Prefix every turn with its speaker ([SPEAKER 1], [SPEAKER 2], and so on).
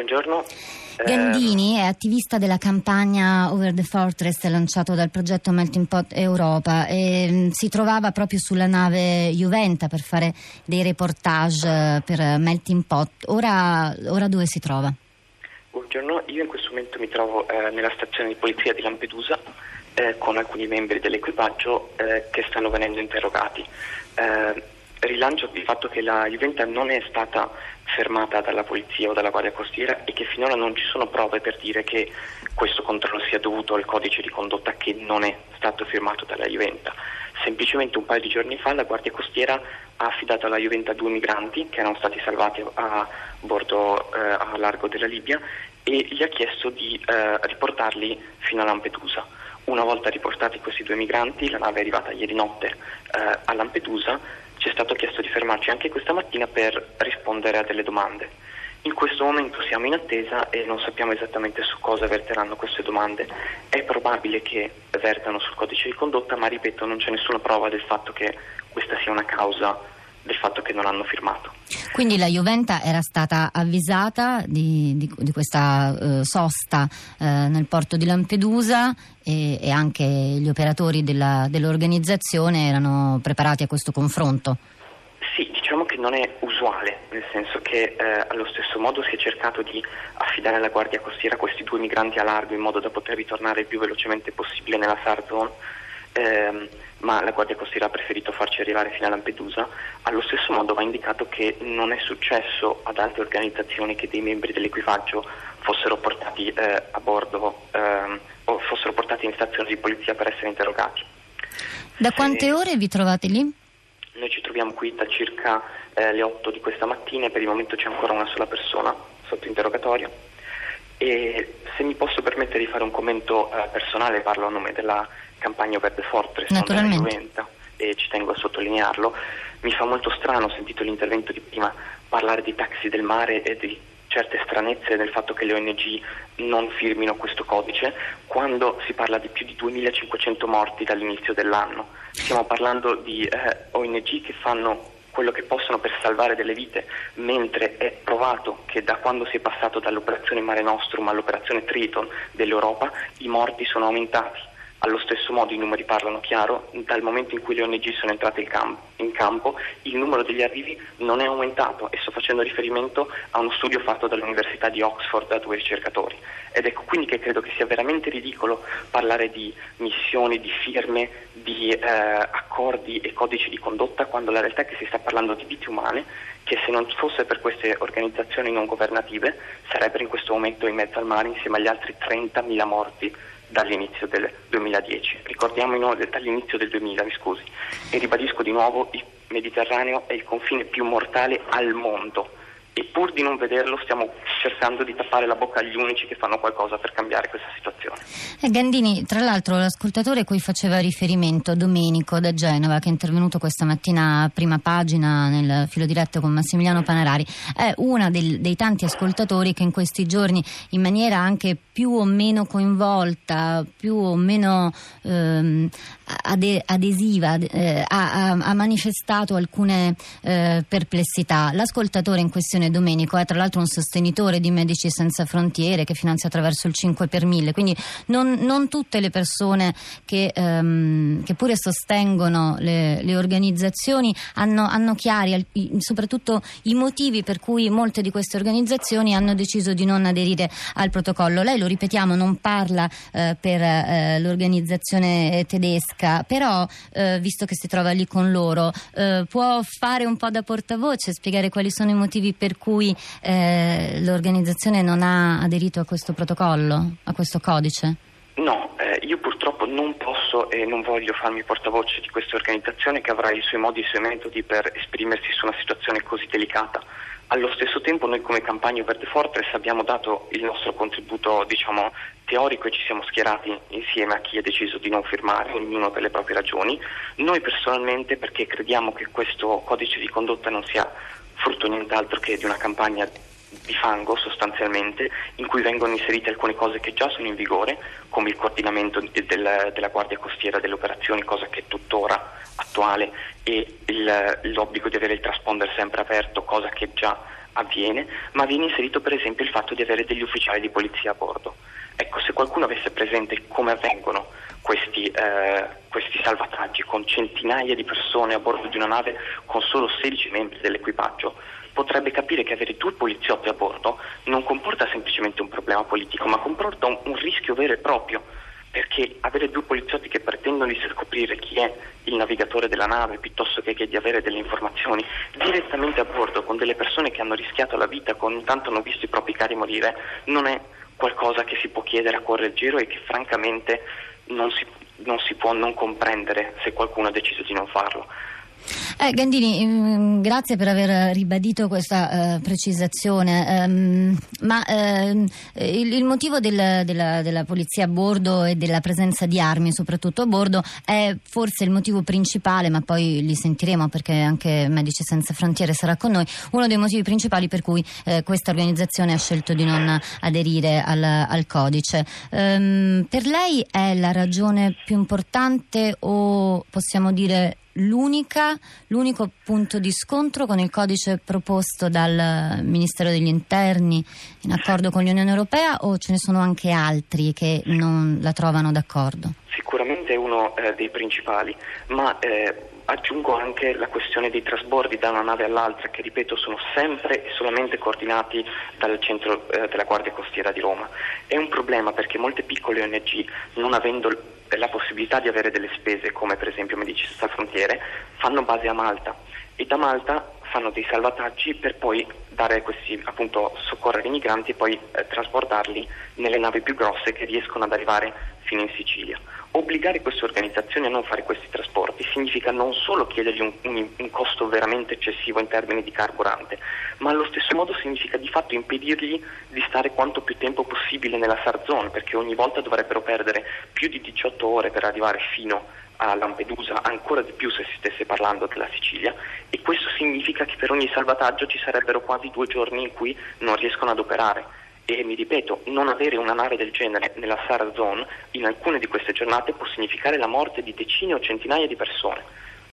[SPEAKER 1] buongiorno.
[SPEAKER 2] Gandini è attivista della campagna Over the Fortress lanciato dal progetto Melting Pot Europa e mh, si trovava proprio sulla nave Juventa per fare dei reportage eh, per Melting Pot. Ora, ora dove si trova?
[SPEAKER 1] Buongiorno, io in questo momento mi trovo eh, nella stazione di polizia di Lampedusa eh, con alcuni membri dell'equipaggio eh, che stanno venendo interrogati. Rilancio il fatto che la Juventa non è stata fermata dalla polizia o dalla guardia costiera e che finora non ci sono prove per dire che questo controllo sia dovuto al codice di condotta che non è stato firmato dalla Juventa. Semplicemente un paio di giorni fa la guardia costiera ha affidato alla Juventa due migranti che erano stati salvati a bordo eh, a largo della Libia e gli ha chiesto di eh, riportarli fino a Lampedusa. Una volta riportati questi due migranti, la nave è arrivata ieri notte eh, a Lampedusa, ci è stato chiesto di fermarci anche questa mattina per rispondere a delle domande. In questo momento siamo in attesa e non sappiamo esattamente su cosa verteranno queste domande. È probabile che vertano sul codice di condotta, ma ripeto, non c'è nessuna prova del fatto che questa sia una causa del fatto che non hanno firmato.
[SPEAKER 2] Quindi la Juventa era stata avvisata di, di, di questa eh, sosta eh, nel porto di Lampedusa e, e anche gli operatori della, dell'organizzazione erano preparati a questo confronto.
[SPEAKER 1] Sì, diciamo che non è usuale, nel senso che eh, allo stesso modo si è cercato di affidare alla Guardia Costiera questi due migranti a largo in modo da poter ritornare il più velocemente possibile nella SAR Zone ehm, ma la Guardia Costiera ha preferito farci arrivare fino a Lampedusa. Allo stesso modo va indicato che non è successo ad altre organizzazioni che dei membri dell'equipaggio fossero portati eh, a bordo ehm, o fossero portati in stazione di polizia per essere interrogati.
[SPEAKER 2] Da quante
[SPEAKER 1] Se-
[SPEAKER 2] ore vi trovate lì?
[SPEAKER 1] Noi ci troviamo qui da circa eh, le 8 di questa mattina e per il momento c'è ancora una sola persona sotto interrogatorio. E se mi posso permettere di fare un commento eh, personale, parlo a nome della campagna the Fortress, della. Juventa, e ci tengo a sottolinearlo. Mi fa molto strano, ho sentito l'intervento di prima, parlare di taxi del mare e di certe stranezze del fatto che le ONG non firmino questo codice, quando si parla di più di 2500 morti dall'inizio dell'anno. Stiamo parlando di eh, ONG che fanno quello che possono per salvare delle vite, mentre è provato che da quando si è passato dall'operazione Mare Nostrum all'operazione Triton dell'Europa i morti sono aumentati. Allo stesso modo i numeri parlano chiaro, dal momento in cui le ONG sono entrate in, cam- in campo il numero degli arrivi non è aumentato e sto facendo riferimento a uno studio fatto dall'Università di Oxford da due ricercatori. Ed ecco quindi che credo che sia veramente ridicolo parlare di missioni, di firme, di eh, accordi e codici di condotta quando la realtà è che si sta parlando di vite umane che se non fosse per queste organizzazioni non governative sarebbero in questo momento in mezzo al mare insieme agli altri 30.000 morti dall'inizio del 2010. Ricordiamo inoltre dall'inizio del 2000, mi scusi, e ribadisco di nuovo il Mediterraneo è il confine più mortale al mondo e pur di non vederlo stiamo cercando di tappare la bocca agli unici che fanno qualcosa per cambiare questa situazione.
[SPEAKER 2] Eh, Gandini, tra l'altro l'ascoltatore a cui faceva riferimento, Domenico da Genova, che è intervenuto questa mattina a prima pagina nel filo diretto con Massimiliano Panarari, è uno dei tanti ascoltatori che in questi giorni in maniera anche più o meno coinvolta, più o meno ehm, ade- adesiva, eh, ha- ha manifestato alcune eh, perplessità. L'ascoltatore in questione, Domenico, è tra l'altro un sostenitore di Medici Senza Frontiere che finanzia attraverso il 5 per 1000, quindi non, non tutte le persone che, ehm, che pure sostengono le, le organizzazioni hanno, hanno chiari soprattutto i motivi per cui molte di queste organizzazioni hanno deciso di non aderire al protocollo. Lei lo ripetiamo, non parla eh, per eh, l'organizzazione tedesca, però eh, visto che si trova lì con loro, eh, può fare un po' da portavoce, spiegare quali sono i motivi per cui eh, l'organizzazione non ha aderito a questo protocollo, a questo codice?
[SPEAKER 1] No, eh, io purtroppo non posso e non voglio farmi portavoce di questa organizzazione che avrà i suoi modi e i suoi metodi per esprimersi su una situazione così delicata. Allo stesso tempo noi come Campagna Verde Fortress abbiamo dato il nostro contributo diciamo, teorico e ci siamo schierati insieme a chi ha deciso di non firmare, ognuno per le proprie ragioni. Noi personalmente perché crediamo che questo codice di condotta non sia frutto nient'altro che di una campagna di fango sostanzialmente in cui vengono inserite alcune cose che già sono in vigore come il coordinamento de- del- della Guardia Costiera delle operazioni cosa che è tuttora attuale e il- l'obbligo di avere il transponder sempre aperto cosa che già avviene, ma viene inserito per esempio il fatto di avere degli ufficiali di polizia a bordo. Ecco, se qualcuno avesse presente come avvengono questi, eh, questi, salvataggi con centinaia di persone a bordo di una nave con solo 16 membri dell'equipaggio, potrebbe capire che avere due poliziotti a bordo non comporta semplicemente un problema politico, ma comporta un, un rischio vero e proprio perché avere due poliziotti che pretendono di scoprire chi è il navigatore della nave piuttosto che, che, di avere delle informazioni direttamente a bordo con delle persone che hanno rischiato la vita, con intanto hanno visto i propri cari morire, non è qualcosa che si può chiedere a cuore leggero e che francamente non si, non si può non comprendere se qualcuno ha deciso di non farlo.
[SPEAKER 2] Eh, Gandini, mm, grazie per aver ribadito questa uh, precisazione, um, ma uh, il, il, motivo del, della, della, polizia a bordo e della presenza di armi soprattutto a bordo è forse il motivo principale, ma poi li sentiremo perché anche Medici Senza Frontiere sarà con noi, uno dei motivi principali per cui uh, questa organizzazione ha scelto di non aderire al, al codice. Um, per lei è la ragione più importante o possiamo dire l'unico punto di scontro con il codice proposto dal Ministero degli Interni in accordo con l'Unione Europea o ce ne sono anche altri che non la trovano d'accordo?
[SPEAKER 1] Sicuramente è uno eh, dei principali, ma eh, aggiungo anche la questione dei trasbordi da una nave all'altra, che ripeto sono sempre e solamente coordinati dal centro eh, della Guardia Costiera di Roma. È un problema perché molte piccole ONG, non avendo la possibilità di avere delle spese, come per esempio Medici Senza Frontiere, fanno base a Malta e da Malta fanno dei salvataggi per poi dare questi, appunto, soccorrere i migranti e poi eh, trasportarli nelle navi più grosse che riescono ad arrivare fino in Sicilia. Obbligare queste organizzazioni a non fare questi trasporti significa non solo chiedergli un, un, un, costo veramente eccessivo in termini di carburante, ma allo stesso modo significa di fatto impedirgli di stare quanto più tempo possibile nella SAR zone, perché ogni volta dovrebbero perdere più di 18 ore per arrivare fino a Lampedusa, ancora di più se si stesse parlando della Sicilia, e questo significa che per ogni salvataggio ci sarebbero quasi due giorni in cui non riescono ad operare e mi ripeto, non avere una nave del genere nella Sahara Zone in alcune di queste giornate può significare la morte di decine o centinaia di persone.